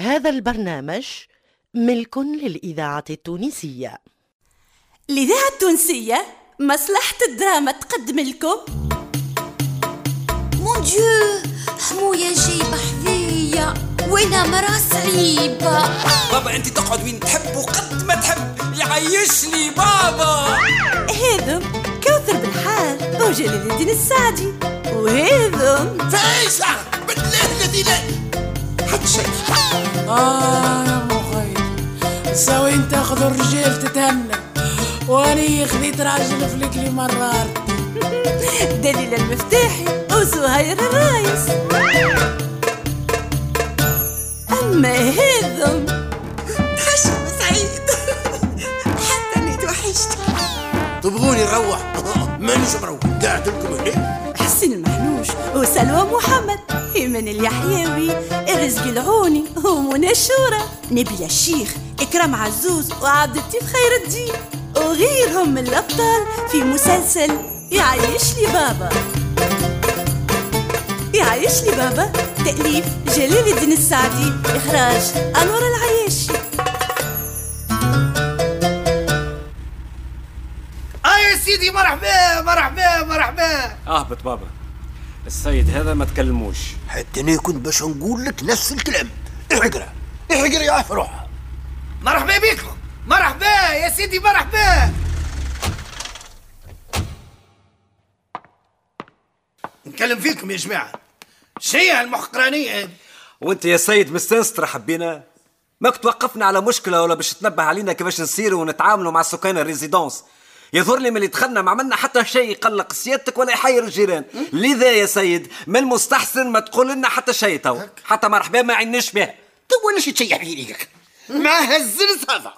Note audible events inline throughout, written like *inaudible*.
هذا البرنامج ملك للإذاعة التونسية. الإذاعة التونسية مصلحة الدراما تقدم لكم. مون ديو حموية جايبة حذية وأنا مرا صعيبة. بابا أنت تقعد وين تحب وقد ما تحب. يعيشني بابا. هذم كوثر بالحال وجلال الدين السعدي. وهذم فايشة بالله الذي لا حد شيء آه يا مخي. سوي انت تاخذ الرجال تتهنى. واني خذيت راجل فلكلي مرار *laughs* دليل المفتاحي وزهير الرايس. أما هذم. حشم سعيد *laughs* حتى اني توحشت. تبغوني نروح؟ *laughs* مانيش مروح. قاعد لكم هنا. وسلوى محمد إيمان اليحيوي الرزق العوني ومنى الشورى نبيل الشيخ إكرام عزوز وعبد اللطيف خير الدين. وغيرهم من الأبطال في مسلسل يعيش لي بابا. يعيش لي بابا تأليف جلال الدين السعدي إخراج أنور العياشي آه يا سيدي مرحبا مرحبا مرحبا. أهبط بابا. السيد هذا ما تكلموش. حتى أنا كنت باش نقول لك نفس الكلام. احقرا احقرا يا عارف روحها مرحبا بكم مرحبا يا سيدي مرحبا. نتكلم فيكم يا جماعة. شيء هالمحقرانية هذه؟ وأنت يا سيد مستانس ترحب بينا. ماك توقفنا على مشكلة ولا باش تنبه علينا كيفاش نسيروا ونتعاملوا مع سكان ال résidence. يظهر لي من اللي دخلنا ما عملنا حتى شيء يقلق سيادتك ولا يحير الجيران. لذا يا سيد من المستحسن ما تقول لنا حتى شيء تو. حتى مرحبا ما عيناش به تو ولا شي تشيح في إيدك مع هالزنس هذا.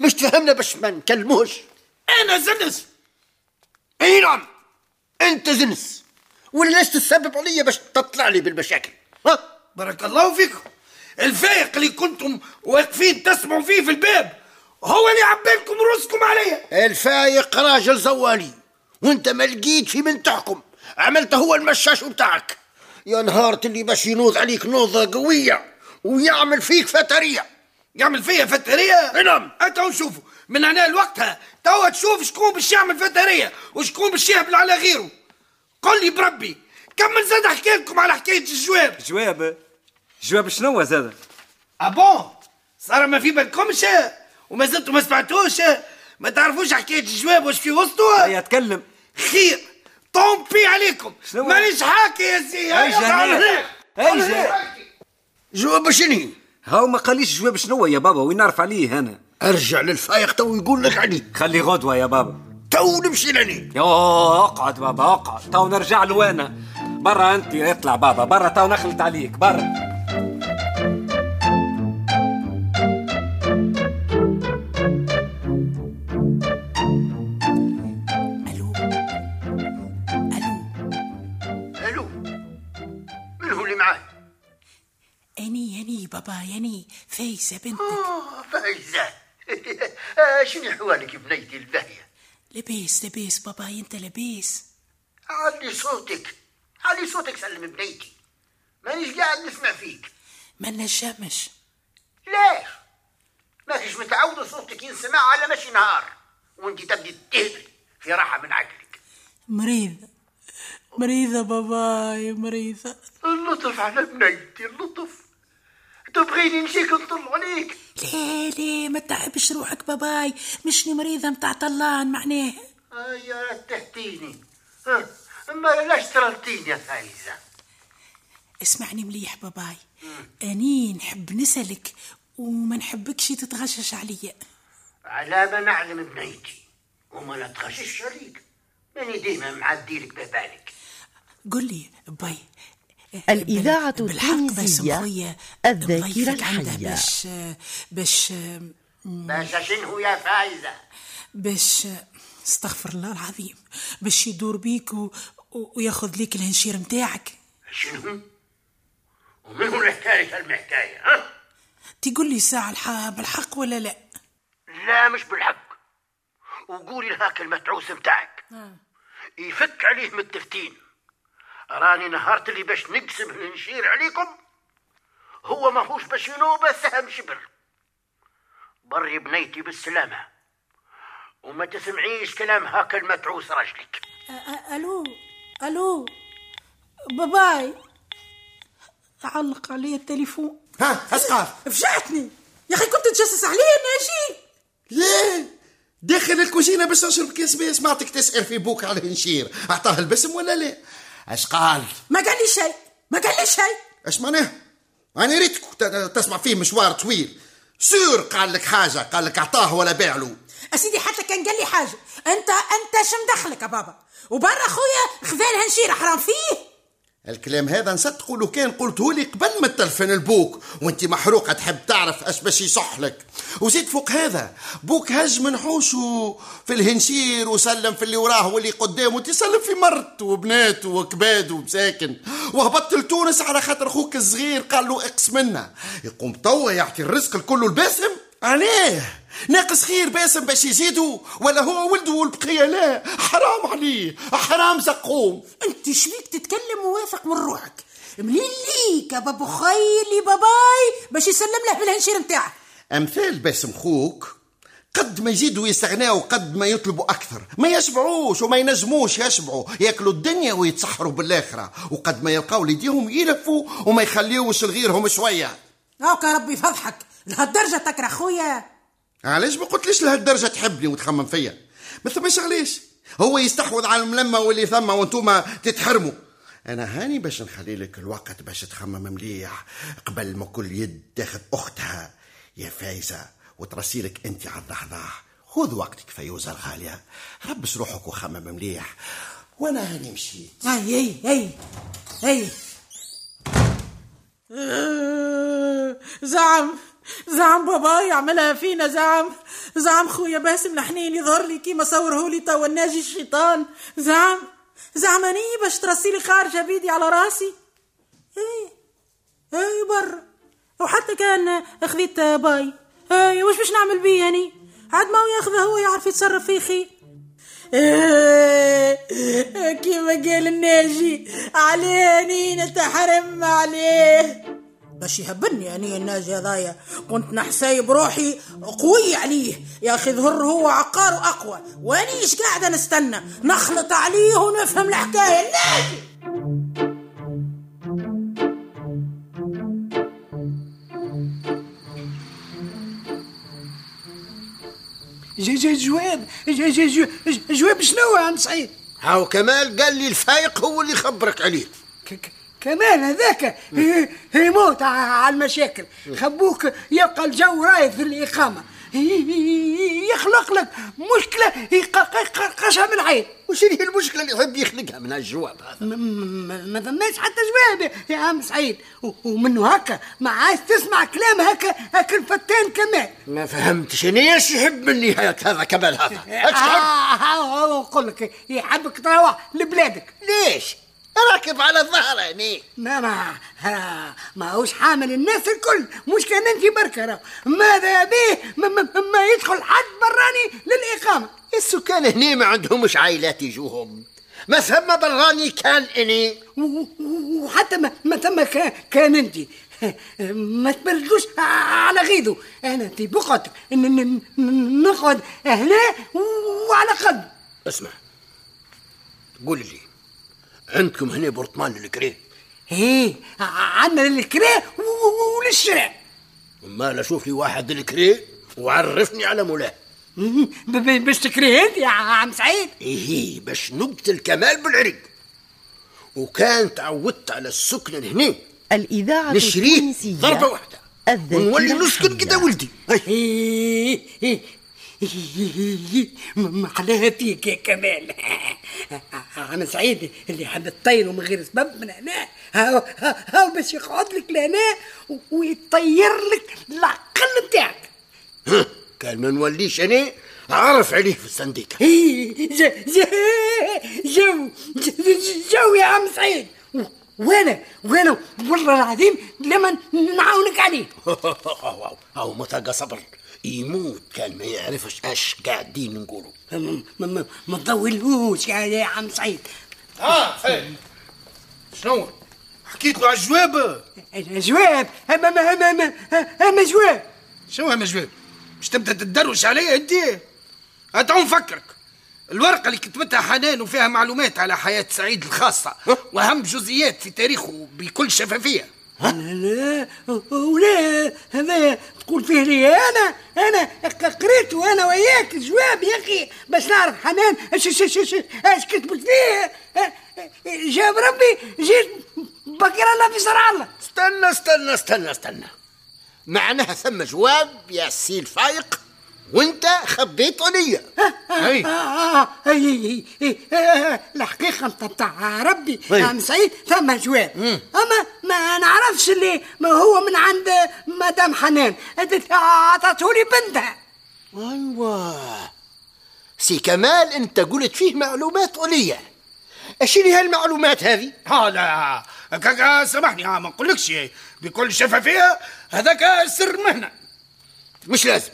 مش تفهمنا باش ما نكلموش. أنا زنس. اي نعم. أنت زنس. ولا ليش تسبب عليا باش تطلع لي بالمشاكل. ها؟ بارك الله فيكم. الفايق اللي كنتم واقفين تسمعوا فيه في الباب. هو اللي عبالكم رؤوسكم عليا. الفايق راجل زوالي وانت ما لقيت في من تحكم. عملت هو المشاش بتاعك. يا نهار اللي باش ينوض عليك نوضة قوية ويعمل فيك فترية. يعمل فيا فترية؟ نعم. أنتوا شوفوا من هنا لوقتها توا تشوف شكون باش يعمل فترية وشكون باش يهبل على غيره. قل لي بربي كمل زاد احكي لكم على حكاية الجواب. جواب؟ جواب شنو زاد؟ ابون صار ما في بالكمش وما زلتوا ما سمعتوش. ما تعرفوش حكاية الجواب واش في وسطه؟ هيا تكلم خير. طومبي عليكم؟ مانيش حاكي يا سي. هنا. جواب شنو هاو ما قاليش جواب شنو يا بابا؟ وين نعرف عليه أنا ارجع للفايق تو يقول لك عليه خلي غدوة يا بابا. تو نمشي يو اقعد بابا اقعد. تو نرجع له أنا برا انت اطلع بابا. برا تو نخلط عليك. برا. اللي معاه اني اني بابا اني فايسه بنتك. فايزة. آه، *laughs* شنو احوالك بنيتي الباهية؟ لبيس لبيس بابا انت لبيس علي صوتك. علي صوتك سلم بنيتي. مانيش قاعد نسمع فيك. ما نجمش ليش؟ ماكش متعود صوتك ينسمع على مشي نهار وانت تبدي تهبل في راحة من عقلك. مريضة مريضة باباي مريضة. اللطف على بنيتي اللطف. تبغيني نجيك نطل عليك ليه ليه ما تعبش روحك باباي. مشني مريضة متاع طلان معناه. آه يا تهتيني. ها أما لاش ترلتيني يا فايزة؟ اسمعني مليح باباي. أني نحب نسألك وما نحبكش تتغشش عليا. على ما نعلم بنيتي وما نتغشش عليك. ماني ديما معدي لك ببالك. قل لي باي. الإذاعة بالحق بس التونسية الذاكرة الحية. باش باش باشا شنو يا فايزة؟ باش استغفر الله العظيم. باش يدور بيك و... و- وياخذ ليك الهنشير متاعك. شنو ومن هو الحكاية لك المحكاية ها؟ تقول لي ساعة الح... بالحق ولا لا؟ لا مش بالحق. وقولي لهاك المتعوس متاعك. يفك عليه من التفتين. راني نهارت اللي باش نقسم النشير عليكم. هو ماهوش باش ينوبه سهم شبر. بري بنيتي بالسلامة. وما تسمعيش كلام هاك المتعوس أ- ألو ألو. باباي. علق علي التليفون. ها أسقاف. فجعتني. يا أخي كنت تجسس عليا ناجي لا داخل الكوزينة باش نشرب كاس بيه سمعتك تسأل في بوك على الهنشير أعطاه البسم ولا لا؟ اش قال؟ ما قال لي شيء ما قال لي شيء. اش معناه؟ أنا ريتك تسمع فيه مشوار طويل. sûr قال لك حاجة قال لك أعطاه ولا باع له. أسيدي حتى كان قال لي حاجة. انت أنت شم دخلك يا بابا. وبرا خويا خذالها نشير حرام فيه. الكلام هذا نصدقه لو كان قلته لي قبل ما تلفن البوك وانت محروقة تحب تعرف اش باش يصح لك. وزيد فوق هذا بوك هج من حوشه في الهنشير وسلم في اللي وراه واللي قدامه تسلم في مرته وبناته وكباده ومساكن. وهبطت لتونس على خاطر أخوك الصغير قال له اقس منا يقوم توا يعطي الرزق الكل الباسم عليه. ناقص خير باسم باش يزيدوا ولا هو ولده والبقية لا. حرام عليه حرام زقوم. أنت شبيك تتكلم موافق من روحك. مليل ليك يا بابو خيلي باباي باش يسلم له بالهنشير نتاعك أمثال باسم خوك قد ما يزيدوا يستغناوا قد ما يطلبوا أكثر. ما يشبعوش وما ينجموش يشبعوا. ياكلوا الدنيا ويتسحروا بالآخرة. وقد ما يلقاو ليديهم يلفوا وما يخليوش لغيرهم شوية. هاك ربي يفضحك لهالدرجة تكره خويا علاش ما قلتليش لهالدرجة تحبني وتخمم فيا؟ ما ثماش علاش. هو يستحوذ على الملمة واللي ثم وانتوما تتحرموا. أنا هاني باش نخلي لك الوقت باش تخمم مليح. قبل ما كل يد تاخذ أختها. يا فايزة وترسيلك أنت على اللحظه خذ وقتك فيوزه الغالية. ربس روحك وخمم مليح. وأنا هاني مشيت. اي اي اي اي زعم. زعم بابا يعملها فينا زعم. زعم خويا باسم الحنين يظهر لي كيما صوره لي توا الناجي الشيطان. زعم. زعماني باش ترسيلي خارجه بيدي على راسي. اي اي برا وحتى كان خذيت باي. اي واش باش نعمل بيه يعني؟ عاد ما ياخذه هو يعرف يتصرف فيه خير كيما قال الناجي. عليه نتحرم عليه. باش يهبني اني الناجي هذايا. كنت نحسايب روحي قوي عليه. يا أخي ظهر هو عقار اقوى وانيش قاعدة نستنى؟ نخلط عليه ونفهم الحكاية. الناجي جا جا جواب. جا جا جا جواب شنو عن سعيد؟ هاو كمال قال لي الفايق هو اللي يخبرك عليه. كمان هذاك يموت على المشاكل. خبوك يبقى الجو رايد في الإقامة. يخلق لك مشكلة يقشها من العين. وش هي المشكلة اللي يحب يخلقها من هالجواب هذا؟ ما ثماش حتى جواب يا عم سعيد. ومنه هكا. ما عايز تسمع كلام هكا هكا الفتان كمان. ما فهمتش. أنا إيش يحب مني هذا كمال هذا؟ إيش يحب؟ آه أقول لك يحبك تروح لبلادك. ليش؟ راكب على الظهر هني. ما ما ما هوش حامل الناس الكل. مش كان انت بركة راه. ماذا به؟ ما, ما, ما يدخل حد براني للإقامة. السكان هني ما عندهمش عائلات يجوهم. ما ثم براني كان إني. وحتى ما, ما ثم كان, كان انت ما تبردوش على غيظه أنا في بقعتك. نقعد هنا وعلى قد اسمع. قول لي. عندكم هنا برطمان للكريه إيه عندنا للكرا وللشراء ما أشوف لي واحد للكريه وعرفني على مولاه باش تكريه انت يا عم سعيد إيه باش نقتل كمال بالعرق وكان تعودت على السكن هنا الإذاعة نشريه التونسية ضربة واحدة ونولي نسكن كده ولدي. إيه، إيه، إيه، ما عليها فيك يا كمال أنا سعيد اللي حب تطيره من غير سبب من هنا. هاو هاو باش يقعد لك لهنا ويطير لك العقل بتاعك ها، كان ما نوليش أنا عرف عليه في الصنديق جو جو يا عم سعيد. وأنا وأنا والله العظيم لما نعاونك عليه. *laughs* أو متى صبر. يموت كان ما يعرفش اش قاعدين نقولوا. ما ما ما, ما تطولهوش يا يا عم سعيد. آه خير شنو؟ حكيت له على الجواب الجواب اما اما اما اما أما جواب. شو هم جواب؟ مش تبدأ تدروش عليا أنت؟ هاتو نفكرك. الورقة اللي كتبتها حنان وفيها معلومات على حياة سعيد الخاصة وأهم جزئيات في تاريخه بكل شفافية. لا ولا هذا تقول فيه لي أنا؟ أنا قريته أنا وياك الجواب يا أخي باش نعرف حنان. اش اش اش اش اش كتبت فيه؟ جاب ربي جيت بكر الله في شرع الله. استنى استنى استنى استنى. معناها ثم جواب يا سي الفايق وانت. آه، آه، أي- أي- أي- آه، الحقيقة بتاع ربي. عم سعيد ثم جواب أما ما نعرفش اللي ما هو من عند مدام حنان. عطته لي بنتها. أيوه. سي كمال أنت قلت فيه معلومات ليا اش هي هالمعلومات هذه؟ ها لا. كاكا سامحني ها ما نقولكش بكل شفافية هذاك سر مهنة. مش لازم.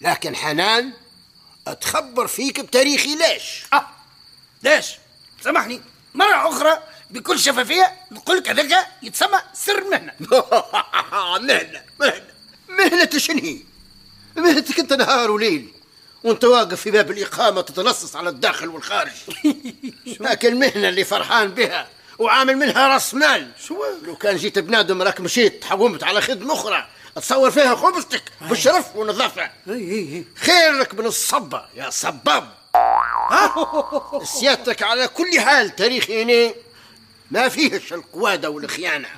لكن حنان أتخبر فيك بتاريخي. ليش؟ آه. ليش؟ سامحني. مرة أخرى بكل شفافية نقول لك هذاك يتسمى سر مهنة. *laughs* مهنة مهنة. مهنة شنو هي؟ مهنتك أنت نهار وليل وأنت واقف في باب الإقامة تتلصص على الداخل والخارج. *laughs* لكن المهنة اللي فرحان بها وعامل منها راس مال. شو؟ لو كان جيت بنادم راك مشيت حومت على خدمة أخرى تصور فيها خبزتك بالشرف والنظافة. خيرك من الصبة يا صباب. سيادتك على كل حال تاريخي هنا ما فيهش القوادة والخيانة.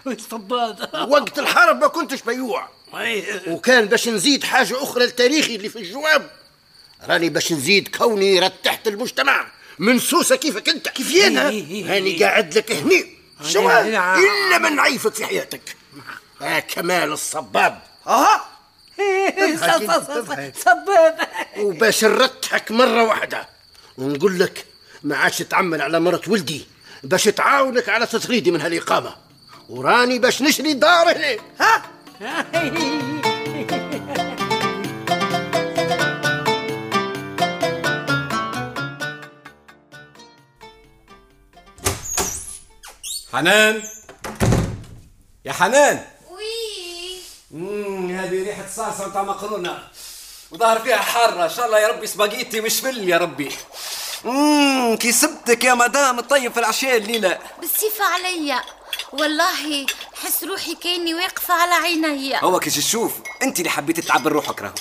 وقت الحرب ما كنتش بيوع وكان باش نزيد حاجة أخرى لتاريخي اللي في الجواب. راني باش نزيد كوني رتحت المجتمع. من سوسة كيفك أنت؟ كيف أنا هاني قاعد لك هني. شو؟ إلا من عيفك في حياتك. يا كمال الصباب. أها. صباب. وباش نرتحك مرة واحدة. ونقول لك ما عادش تعمل على مرة ولدي. باش تعاونك على تطريدي من هالإقامة. وراني باش نشري دار هنا ها؟ حنان. يا حنان. امم هذه ريحة صلصه نتاع مقرونة. وظهر فيها حارة. إن شاء الله يا ربي سباجيتي مش فل يا ربي. امم كي سبتك يا مدام الطيب في العشاء الليلة. بالصفة عليا. والله حس روحي كأني واقفة على عيني. هو كي تشوف أنت اللي حبيتي تعبر روحك راهو.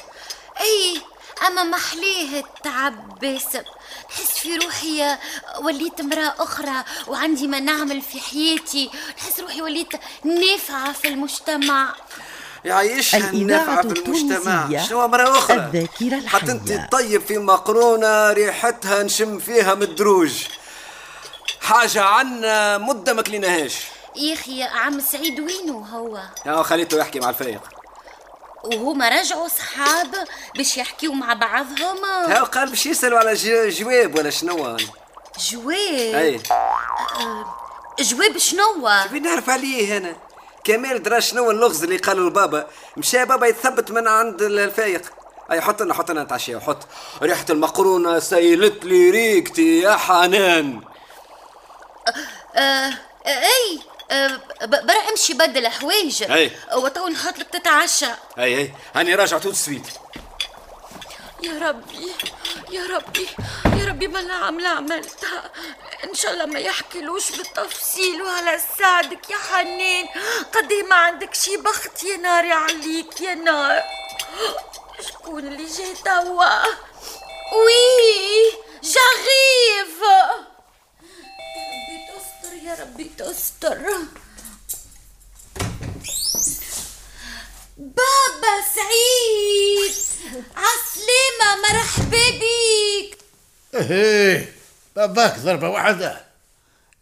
إي أما محليه التعب باسم نحس في روحي وليت امرأة أخرى وعندي ما نعمل في حياتي. نحس روحي وليت نافعة في المجتمع. يعيشها الإذاعة النافعة في المجتمع. شنو مرة أخرى؟ الذاكرة حتى الحية. أنت طيب في مقرونة ريحتها نشم فيها مدروج. حاجة عنا مدة ما كليناهاش. يا أخي عم سعيد وينه هو؟ يا خليته يحكي مع الفايق وهما رجعوا صحاب باش يحكيوا مع بعضهم؟ ها قال باش يسألوا على ج- جواب ولا شنو؟ جواب؟ أي. جواب شنو؟ في نعرف عليه أنا. كمال درا شنو اللغز اللي قالوا لبابا مشى بابا يتثبت من عند الفايق أي حط لنا حط لنا نتعشى وحط ريحة المقرونة سيلت لي ريقتي يا حنان. آه أي آه ب- برا امشي بدل حوايج أي. وتو نحط لك تتعشى. أي أي. هاني راجع tout de suite يا ربي يا ربي يا ربي ما العملة عملتها. إن شاء الله ما يحكيلوش بالتفصيل وعلى سعدك يا حنان قد ما عندك شي بخت يا ناري عليك يا نار. شكون اللي جاي توا؟ oui j'arrive. يا ربي تستر يا ربي تستر. بابا سعيد عسلامة مرحبا بيك إيه باباك ضربة واحدة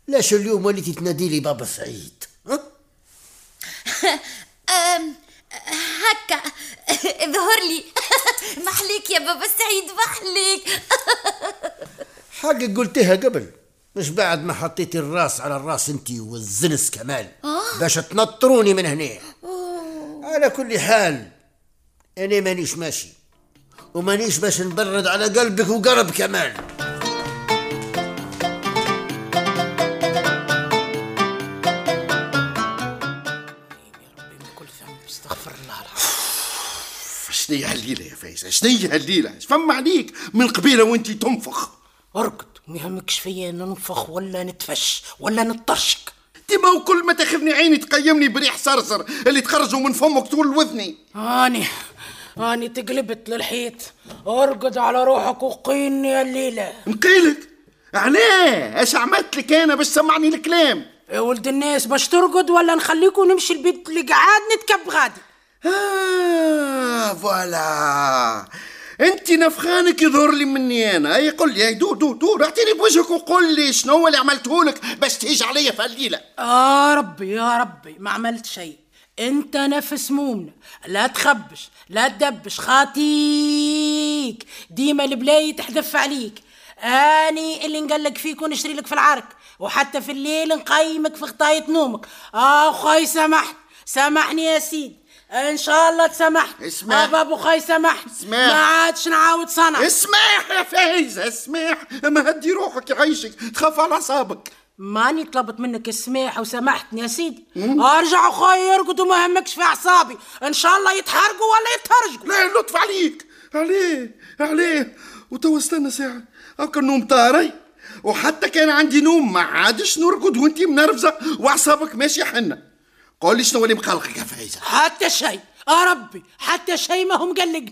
ليش اليوم وليتي تنادي لي بابا سعيد؟ ها؟ *laughs* هكا. *laughs* ظهر لي. *laughs* محليك يا بابا سعيد محليك حاجة قلتها قبل. مش بعد ما حطيتي الراس على الراس انت والزنس كمال. باش تنطروني من هنا. على كل حال أنا مانيش ماشي. ومانيش باش نبرد على قلبك وقرب كمان. *sighs* شنية هالليلة يا فايزة؟ شنية هالليلة؟ فما عليك من قبيلة وانتي تنفخ؟ أرقد ما يهمكش فيا ننفخ ولا نتفش ولا نطرشك. هو كل ما تاخذني عيني تقيمني بريح صرصر اللي تخرجوا من فمك طول وذني. هاني اني تقلبت للحيط. أرقد على روحك وقيني الليلة. نقيلك علاه اش عملت لك أنا باش سمعني الكلام؟ يا ولد الناس باش ترقد ولا نخليكم نمشي البيت اللي قاعد نتكب غادي؟ آه voilà. أنت نفخانك يظهر لي مني أنا. أي قل لي. دور دور دور أعطيني بوجهك وقول لي شنو هو اللي عملته لك باش تهيج عليا في الليلة يا ربي يا ربي. ما عملت شيء. انت نفس مومنة لا تخبش لا تدبش خاطيك. ديما البلاي تحذف عليك. آني اللي نقلق فيك ونشري لك في العرك وحتى في الليل نقيمك في خطاية نومك. آه سامحت سامحني يا سيدي إن شاء الله تسامحت اسمع. آه بابو خاي سامحت اسمع. ما عادش نعاود صنع. اسمح يا فايزة اسمح ما هدي روحك يعيشك تخاف على أعصابك. ماني طلبت منك السماح وسامحتني يا سيدي. أرجع يرقد وما همكش في أعصابي. إن شاء الله يتحرقوا ولا يتهرجوا. لا لطف عليك. عليه عليه وتوا استنى ساعة. هاكا النوم طاري. وحتى كان عندي نوم ما عادش نرقد وانت منرفزة وأعصابك ماشي حنة. قول لي شنو اللي مقلقك يا فايزة؟ حتى شيء. يا ربي حتى شيء ما هم مقلق.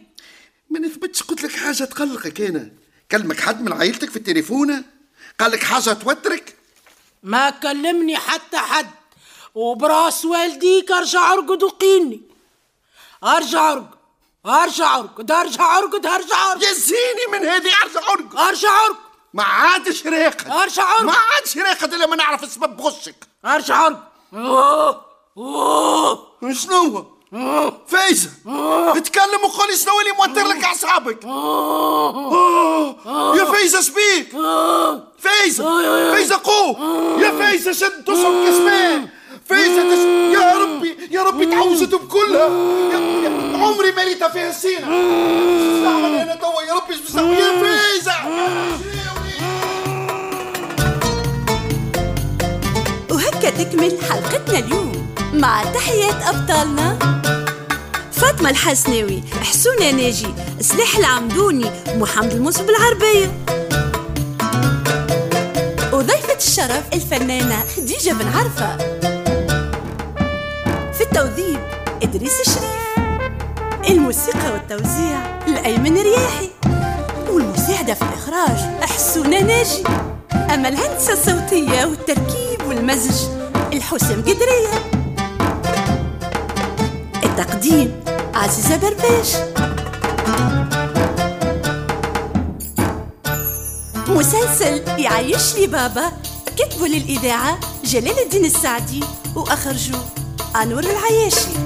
ما نثبتش قلت لك حاجة تقلقك أنا. كلمك حد من عائلتك في التليفون؟ قال لك حاجة توترك؟ ما كلمني حتى حد. وبراس والديك أرجع أرقد وقيني. أرجع أرقد أرجع أرقد أرجع أرقد أرجع أرقد. يزيني من هذه أرجع أرقد. أرجع أرقد. ما عادش راقد أرجع أرقد. ما عادش راقد إلا ما نعرف سبب غشك أرجع أرقد. أوه. أوه. شنو. فايزة اتكلم وقول لي شنو اللي موتر لك اعصابك. يا فايزة شبيك فايزة فايزة قو يا فايزة شد تصعد كسبان. فايزة تش... يا ربي يا ربي تعوزت بكلها يا... يا... عمري ما ريتها فيها السينة أنا توا يا ربي نعمل يا فايزة وهكا تكمل حلقتنا اليوم. مع تحيات أبطالنا. فاطمة الحسناوي حسونة ناجي سلاح العمدوني محمد الموسى بالعربية وضيفة الشرف الفنانة خديجة بن عرفة. في التوظيف إدريس الشريف. الموسيقى والتوزيع الأيمن رياحي. والمساعدة في الإخراج حسونة ناجي. أما الهندسة الصوتية والتركيب والمزج الحسام قدرية. التقديم عزيزة برباش مسلسل يعيش لي بابا. كتبوا للإذاعة جلال الدين السعدي. وأخرجوا أنور العياشي.